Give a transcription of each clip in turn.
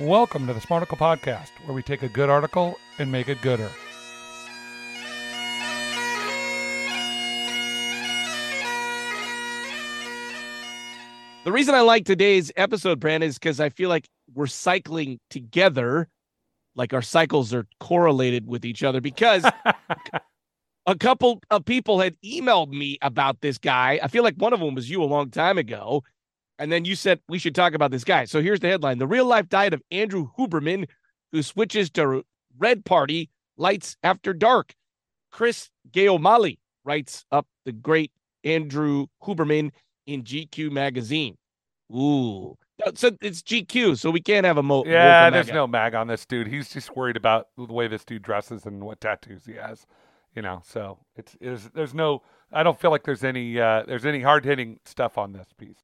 Welcome to the Smarticle Podcast, where we take a good article and make it gooder. The reason I like today's episode, Brandon, is because I feel like we're cycling together, like our cycles are correlated with each other. Because a couple of people had emailed me about this guy. I feel like one of them was you a long time ago. And then you said we should talk about this guy. So here's the headline The real life diet of Andrew Huberman, who switches to Red Party Lights After Dark. Chris Gayomali writes up the great Andrew Huberman in GQ magazine. Ooh. So it's GQ, so we can't have a mo. Yeah, there's no mag on this dude. He's just worried about the way this dude dresses and what tattoos he has. You know, so it's, it's there's no. I don't feel like there's any uh, there's any hard hitting stuff on this piece.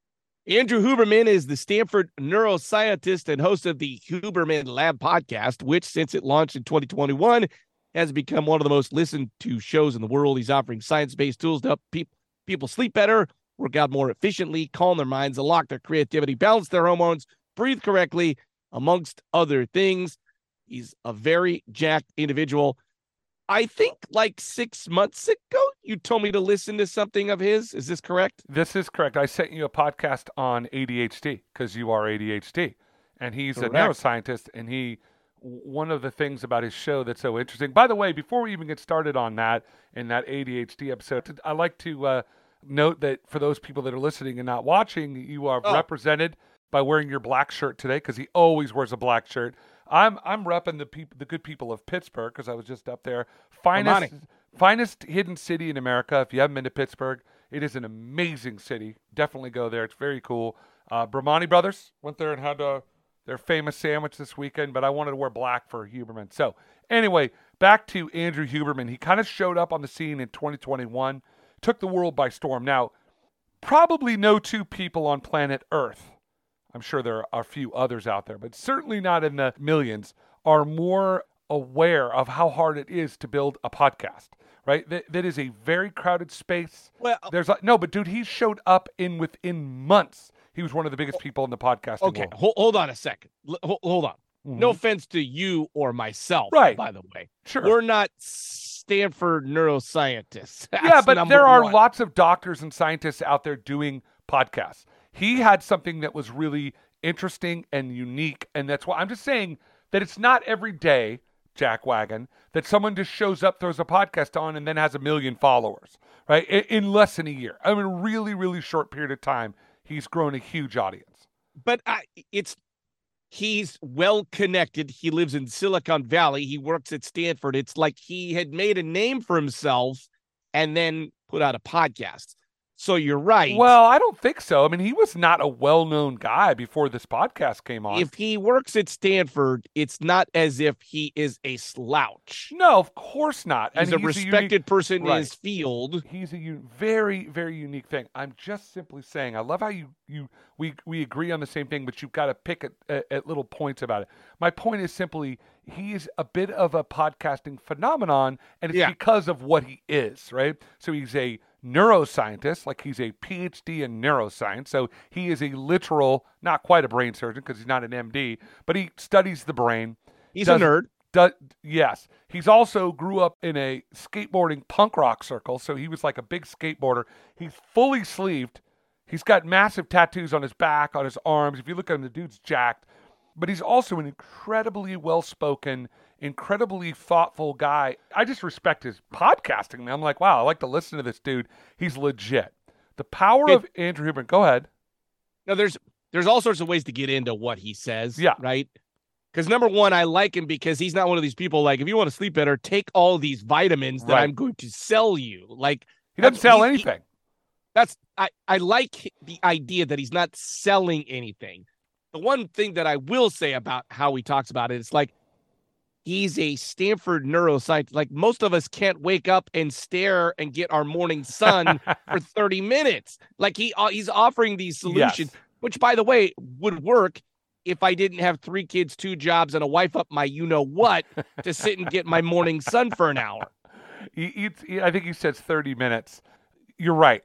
Andrew Huberman is the Stanford neuroscientist and host of the Huberman Lab podcast, which, since it launched in 2021, has become one of the most listened to shows in the world. He's offering science based tools to help peop- people sleep better, work out more efficiently, calm their minds, unlock their creativity, balance their hormones, breathe correctly, amongst other things. He's a very jacked individual. I think like six months ago, you told me to listen to something of his. Is this correct? This is correct. I sent you a podcast on ADHD because you are ADHD, and he's a neuroscientist. And he, one of the things about his show that's so interesting. By the way, before we even get started on that in that ADHD episode, I like to uh, note that for those people that are listening and not watching, you are Oh. represented by wearing your black shirt today because he always wears a black shirt. I'm I'm repping the people, the good people of Pittsburgh because I was just up there. Finest finest hidden city in America. If you haven't been to Pittsburgh, it is an amazing city. Definitely go there. It's very cool. Uh, Primanti Brothers went there and had uh, their famous sandwich this weekend, but I wanted to wear black for Huberman. So anyway, back to Andrew Huberman. He kind of showed up on the scene in 2021, took the world by storm. Now, probably no two people on planet Earth I'm sure there are a few others out there, but certainly not in the millions, are more aware of how hard it is to build a podcast, right? That, that is a very crowded space. Well, There's like, no, but dude, he showed up in within months. He was one of the biggest people in the podcast. Okay, world. hold, hold on a second. L- hold on. No Mhm. offense to you or myself, Right. By the way, Sure. we're not Stanford neuroscientists. yeah, but there are one. lots of doctors and scientists out there doing podcasts. He had something that was really interesting and unique, and that's why I'm just saying that it's not every day, Jack Wagon, that someone just shows up, throws a podcast on, and then has a million followers, right? In, in less than a year. I mean, a really, really short period of time, he's grown a huge audience. But I, it's he's well connected. He lives in Silicon Valley. He works at Stanford. It's like he had made a name for himself and then put out a podcast. So you're right. Well, I don't think so. I mean, he was not a well-known guy before this podcast came on. if he works at Stanford, it's not as if he is a slouch. no, of course not. He's And a unique- respected person Right. in his field. he's a u- very very unique thing i'm just simply saying i love how you you we we agree on the same thing but you've got to pick at, at, at little points about it my point is simply he is a bit of a podcasting phenomenon and it's Yeah. because of what he is right so he's a neuroscientist like he's a phd in neuroscience so he is a literal not quite a brain surgeon because he's not an md but he studies the brain He's Does- a nerd. do, yes, he's also grew up in a skateboarding punk rock circle, so he was like a big skateboarder. He's fully sleeved. He's got massive tattoos on his back, on his arms. If you look at him, the dude's jacked. But he's also an incredibly well-spoken, incredibly thoughtful guy. I just respect his podcasting. I'm like, wow, I like to listen to this dude. He's legit. The power Hey- of Andrew Huberman. Go ahead. Now there's there's all sorts of ways to get into what he says. Yeah. Right. Because number one, I like him because he's not one of these people like if you want to sleep better, take all these vitamins that Right. I'm going to sell you. Like He doesn't sell he- he- anything. that's I I like the idea that he's not selling anything. The one thing that I will say about how he talks about it, it's like he's a Stanford neuroscientist. Like most of us can't wake up and stare and get our morning sun for 30 minutes. Like he uh, he's offering these solutions, Yes. which by the way would work if I didn't have three kids, two jobs, and a wife up my you know what to sit and get my morning sun for an hour. He eats. He, I think he says thirty minutes. You're right.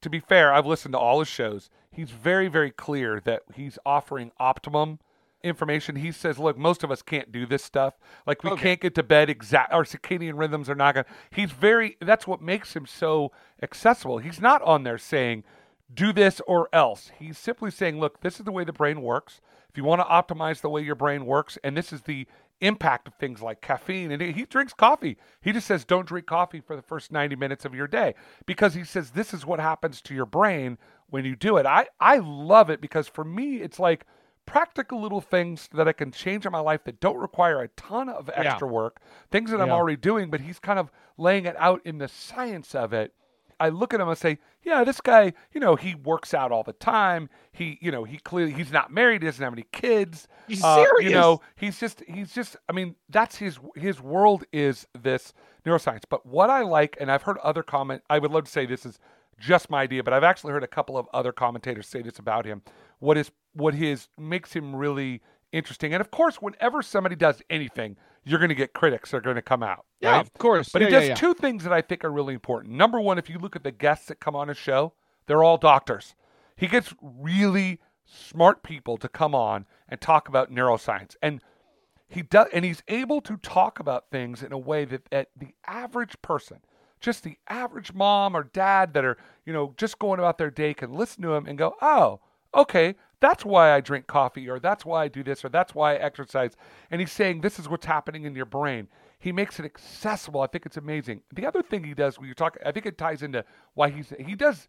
to be fair, I've listened to all his shows. He's very, very clear that he's offering optimum information. He says, look, most of us can't do this stuff. Like we Okay. can't get to bed exact our circadian rhythms are not gonna he's very that's what makes him so accessible. He's not on there saying, do this or else. He's simply saying, look, this is the way the brain works. If you want to optimize the way your brain works, and this is the impact of things like caffeine, and he drinks coffee. He just says, don't drink coffee for the first 90 minutes of your day because he says this is what happens to your brain when you do it. I, I love it because for me, it's like practical little things that I can change in my life that don't require a ton of Yeah. extra work, things that I'm already doing, but he's kind of laying it out in the science of it. I look at him and say, yeah, this guy, you know, he works out all the time. He, you know, he clearly he's not married, he doesn't have any kids. He's Uh, You know, he's just he's just I mean, that's his his world is this neuroscience. But what I like, and I've heard other comment I would love to say this is just my idea, but I've actually heard a couple of other commentators say this about him. What is what his makes him really interesting. And of course, whenever somebody does anything, you're gonna get critics that are gonna come out. Yeah, right? of course. But yeah, he yeah, does yeah. two things that I think are really important. Number one, if you look at the guests that come on his show, they're all doctors. He gets really smart people to come on and talk about neuroscience. And he does and he's able to talk about things in a way that, that the average person, just the average mom or dad that are, you know, just going about their day can listen to him and go, Oh, okay, that's why I drink coffee, or that's why I do this, or that's why I exercise. And he's saying this is what's happening in your brain. He makes it accessible. I think it's amazing. The other thing he does when you talk, I think it ties into why he's he does,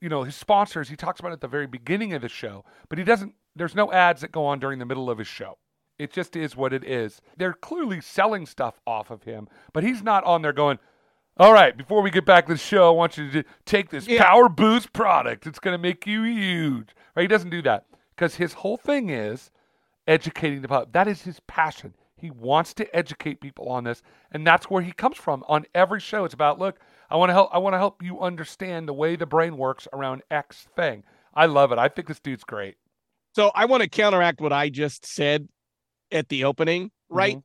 you know, his sponsors. He talks about it at the very beginning of the show, but he doesn't. There's no ads that go on during the middle of his show. It just is what it is. They're clearly selling stuff off of him, but he's not on there going, all right, before we get back to the show, I want you to take this Yeah. Power Boost product. It's going to make you huge. Right? He doesn't do that because his whole thing is educating the public. That is his passion. He wants to educate people on this, and that's where he comes from on every show. It's about, look, I want to help. I want to help you understand the way the brain works around X thing. I love it. I think this dude's great. So I want to counteract what I just said at the opening, right? Mhm.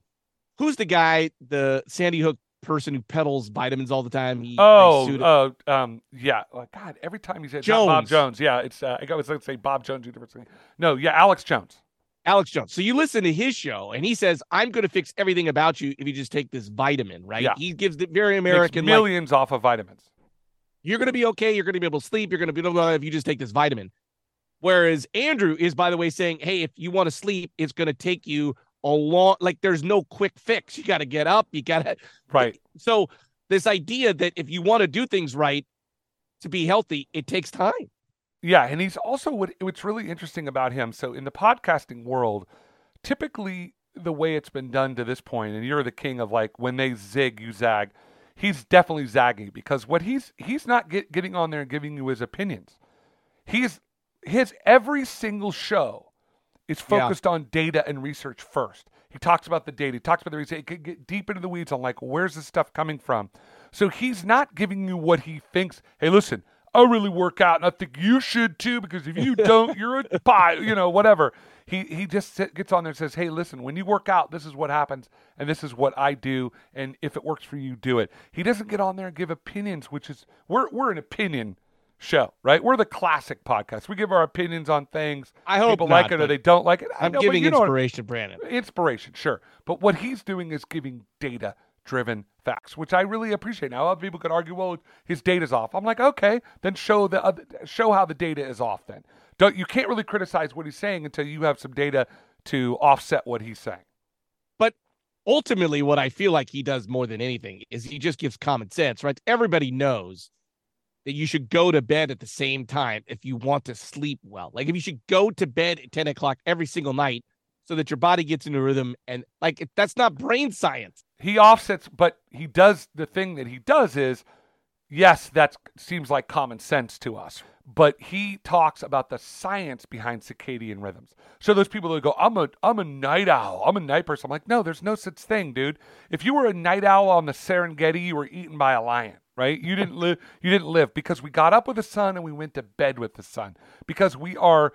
Who's the guy, the Sandy Hook person who peddles vitamins all the time? He, Oh, oh, um, yeah. Like, God, every time he says not Bob Jones. Jones, yeah, it's. Uh, I was going to say Bob Jones. University. No, yeah, Alex Jones. Alex Jones. So you listen to his show, and he says, "I'm going to fix everything about you if you just take this vitamin." Right? Yeah. He gives the very Makes American, like, millions off of vitamins. you're going to be okay. You're going to be able to sleep. You're going to be blah, blah, if you just take this vitamin. Whereas Andrew is, by the way, saying, hey, if you want to sleep, it's going to take you a long, like there's no quick fix. You got to get up. You got to, Right. so this idea that if you want to do things right to be healthy, it takes time. Yeah, and he's also what what's really interesting about him. So in the podcasting world, typically the way it's been done to this point, and you're the king of like when they zig, you zag. He's definitely zagging because what he's he's not get, getting on there and giving you his opinions. He's his every single show is Yeah. focused on data and research first. He talks about the data. He talks about the research. He could get deep into the weeds on like where's this stuff coming from. So he's not giving you what he thinks. Hey, listen, I really work out, and I think you should too because if you don't, you're a pie. You know, whatever. He he just gets on there and says, Hey, listen, when you work out, this is what happens, and this is what I do, and if it works for you, do it. He doesn't get on there and give opinions, which is we're we're an opinion show, right? We're the classic podcast. We give our opinions on things. I hope people not, like it or they don't like it. I I'm know, giving you know what- inspiration, Brandon. inspiration, sure. But what he's doing is giving data driven facts, which I really appreciate. Now, other people could argue, well, his data's off. I'm like, okay, then show the other, show how the data is off. Then don't you can't really criticize what he's saying until you have some data to offset what he's saying. But ultimately what I feel like he does more than anything is he just gives common sense, right? Everybody knows that you should go to bed at the same time if you want to sleep well. Like if you should go to bed at 10 o'clock every single night so that your body gets into rhythm and like that's not brain science. He offsets, but he does the thing that he does is, yes, that seems like common sense to us. But he talks about the science behind circadian rhythms. So those people that go, I'm a I'm a night owl, I'm a night person. I'm like, no, there's no such thing, dude. If you were a night owl on the Serengeti, you were eaten by a lion, right? You didn't live you didn't live because we got up with the sun and we went to bed with the sun. Because we are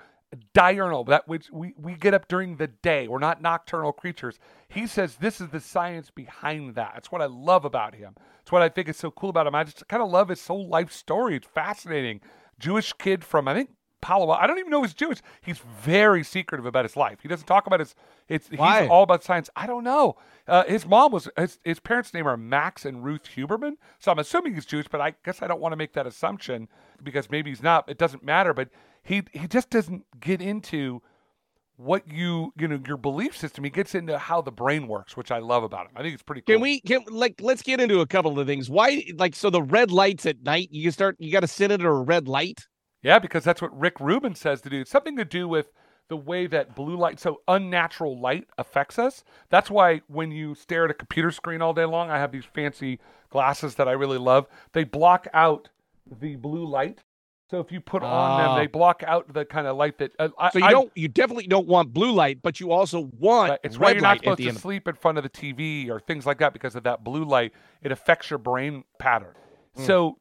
diurnal, that which we, we get up during the day. We're not nocturnal creatures. He says this is the science behind that. It's what I love about him. It's what I think is so cool about him. I just kind of love his whole life story. It's fascinating. Jewish kid from I think Palo. I don't even know he's Jewish. He's very secretive about his life. He doesn't talk about his. It's Why? he's all about science. I don't know. Uh, his mom was his, his parents' name are Max and Ruth Huberman, so I'm assuming he's Jewish. But I guess I don't want to make that assumption because maybe he's not. It doesn't matter. But he he just doesn't get into what you you know your belief system. He gets into how the brain works, which I love about him. I think it's pretty cool. Can we can like let's get into a couple of things. Why like so the red lights at night? You start you got to sit under a red light. Yeah, because that's what Rick Rubin says to do. It's something to do with the way that blue light, so unnatural light affects us. That's why when you stare at a computer screen all day long, I have these fancy glasses that I really love. They block out the blue light. So if you put on them, Ah. they block out the kind of light that. Uh, I, So you I- don't you definitely don't want blue light, but you also want Right. It's why you're not supposed to sleep in front of the TV or things like that because of that blue light. It affects your brain pattern. Hmm. So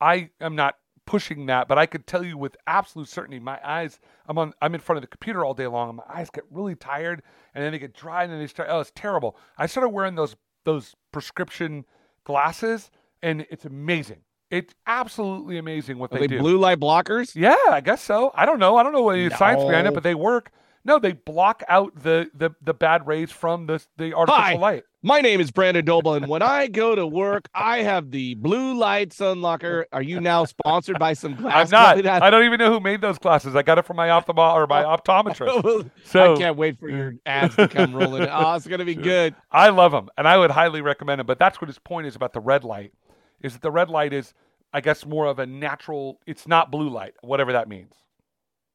I am not pushing that, but I could tell you with absolute certainty, my eyes. I'm on. I'm in front of the computer all day long, and my eyes get really tired, and then they get dry, and then they start. Oh, it's terrible. I started wearing those those prescription glasses, and it's amazing. It's absolutely amazing what Are they, they do. blue light blockers? Yeah, I guess so. I don't know. I don't know what the science behind it, but they work. No, they block out the the, the bad rays from the the artificial Hi. light. My name is Brandon Doble, and when I go to work, I have the blue light sunlocker. Are you now sponsored by some glasses? I'm not. I don't even know who made those glasses. I got it from my ophthalmo or my oh. optometrist. So I can't wait for your ads to come rolling. in. Oh, it's gonna be good. I love them, and I would highly recommend them. But that's what his point is about the red light. Is that the red light is, I guess, more of a natural. It's not blue light, whatever that means.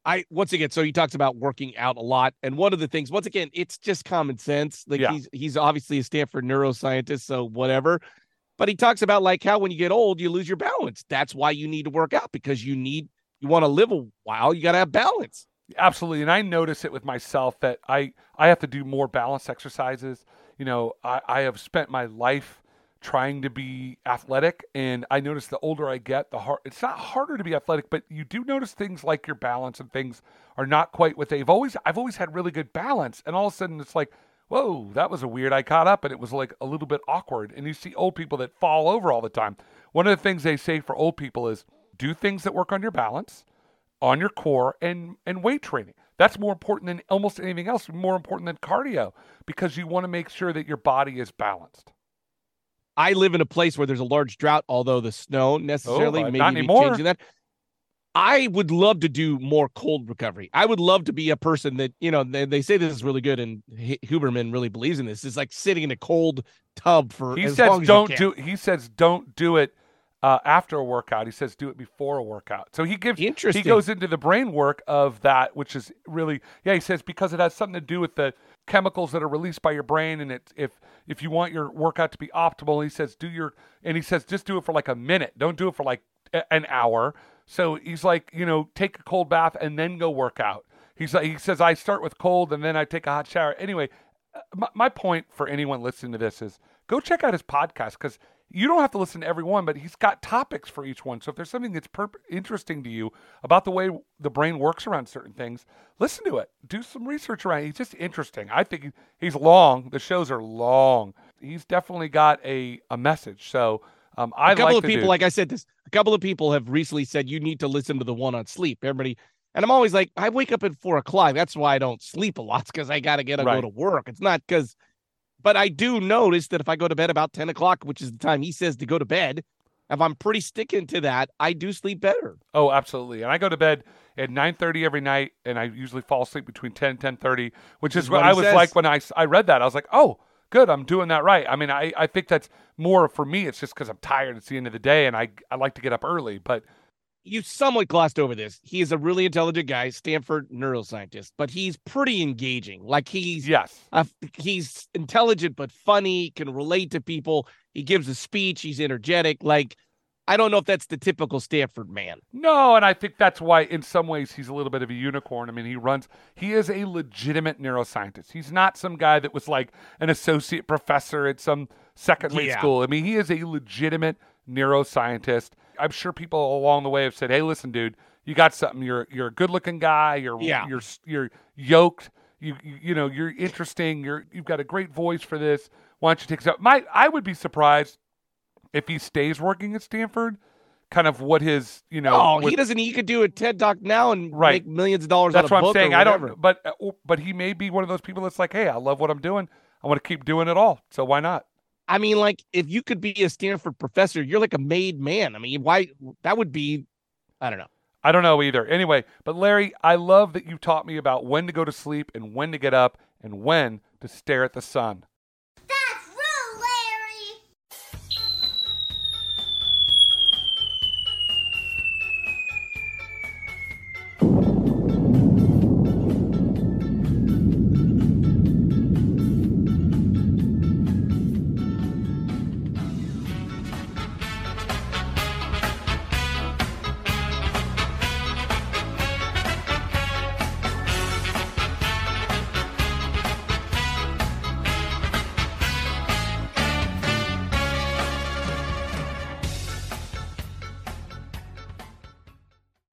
I once again, so he talks about working out a lot, and one of the things, once again, it's just common sense. Like Yeah. he's he's obviously a Stanford neuroscientist, so whatever. But he talks about like how when you get old, you lose your balance. That's why you need to work out because you need you want to live a while, you got to have balance. Absolutely, and I notice it with myself that I I have to do more balance exercises. You know, I, I have spent my life trying to be athletic, and I notice the older I get, the hard. It's not harder to be athletic, but you do notice things like your balance and things are not quite what they've always. I've always had really good balance, and all of a sudden it's like. Whoa, that was a weird. I caught up and it was like a little bit awkward. And you see old people that fall over all the time. One of the things they say for old people is do things that work on your balance, on your core and and weight training. That's more important than almost anything else. More important than cardio because you want to make sure that your body is balanced. I live in a place where there's a large drought, although the snow necessarily uh, maybe be changing that. I would love to do more cold recovery. I would love to be a person that, you know, they, they say this is really good and H- Huberman really believes in this. It's like sitting in a cold tub for He as says long don't you can. do. He says don't do it uh, after a workout. He says do it before a workout. So he gives. Interesting. He goes into the brain work of that, which is really yeah. He says because it has something to do with the chemicals that are released by your brain, and it if if you want your workout to be optimal, he says do your and he says just do it for like a minute. Don't do it for like a- an hour. So he's like you know take a cold bath and then go work out. He's like he says I start with cold and then I take a hot shower. Anyway, uh, my, my point for anyone listening to this is go check out his podcast because you don't have to listen to every one, but he's got topics for each one. So if there's something that's perp- interesting to you about the way the brain works around certain things, listen to it. Do some research around it. He's just interesting. I think he's long. The shows are long. He's definitely got a, a message. So um, I a couple like of people, dude. like I said, this a couple of people have recently said you need to listen to the one on sleep. Everybody, and I'm always like, I wake up at four o'clock. That's why I don't sleep a lot It's because I got to get to Right. go to work. It's not because, but I do notice that if I go to bed about ten o'clock, which is the time he says to go to bed, if I'm pretty sticking to that, I do sleep better. Oh, absolutely. And I go to bed at 9:30 every night and I usually fall asleep between 10 and 10:30, which is is what what I was says. like when I, I read that. I was like, "Oh, good. I'm doing that right." I mean, I I think that's more for me it's just cuz I'm tired it's the end of the day and I I like to get up early, but You somewhat glossed over this. He is a really intelligent guy, Stanford neuroscientist, but he's pretty engaging. Like he's yes. Uh, he's intelligent but funny, can relate to people. He gives a speech. He's energetic. Like, I don't know if that's the typical Stanford man. No, and I think that's why in some ways he's a little bit of a unicorn. I mean, he runs he is a legitimate neuroscientist. He's not some guy that was like an associate professor at some second rate Yeah. school. I mean, he is a legitimate neuroscientist. I'm sure people along the way have said, "Hey, listen, dude, you got something. You're you're a good looking guy. You're Yeah. you're you're yoked. You, you you know you're interesting. You're you've got a great voice for this. Why don't you take up? My I would be surprised if he stays working at Stanford. Kind of what his you know. oh, with- he doesn't. He could do a TED talk now and Right. make millions of dollars. that's what I'm saying. I don't. But uh, but he may be one of those people that's like, hey, I love what I'm doing. I want to keep doing it all. So why not? I mean, like, if you could be a Stanford professor, you're like a made man. I mean, why? That would be. I don't know. I don't know either. Anyway, but Larry, I love that you taught me about when to go to sleep and when to get up and when to stare at the sun. That's rude, Larry!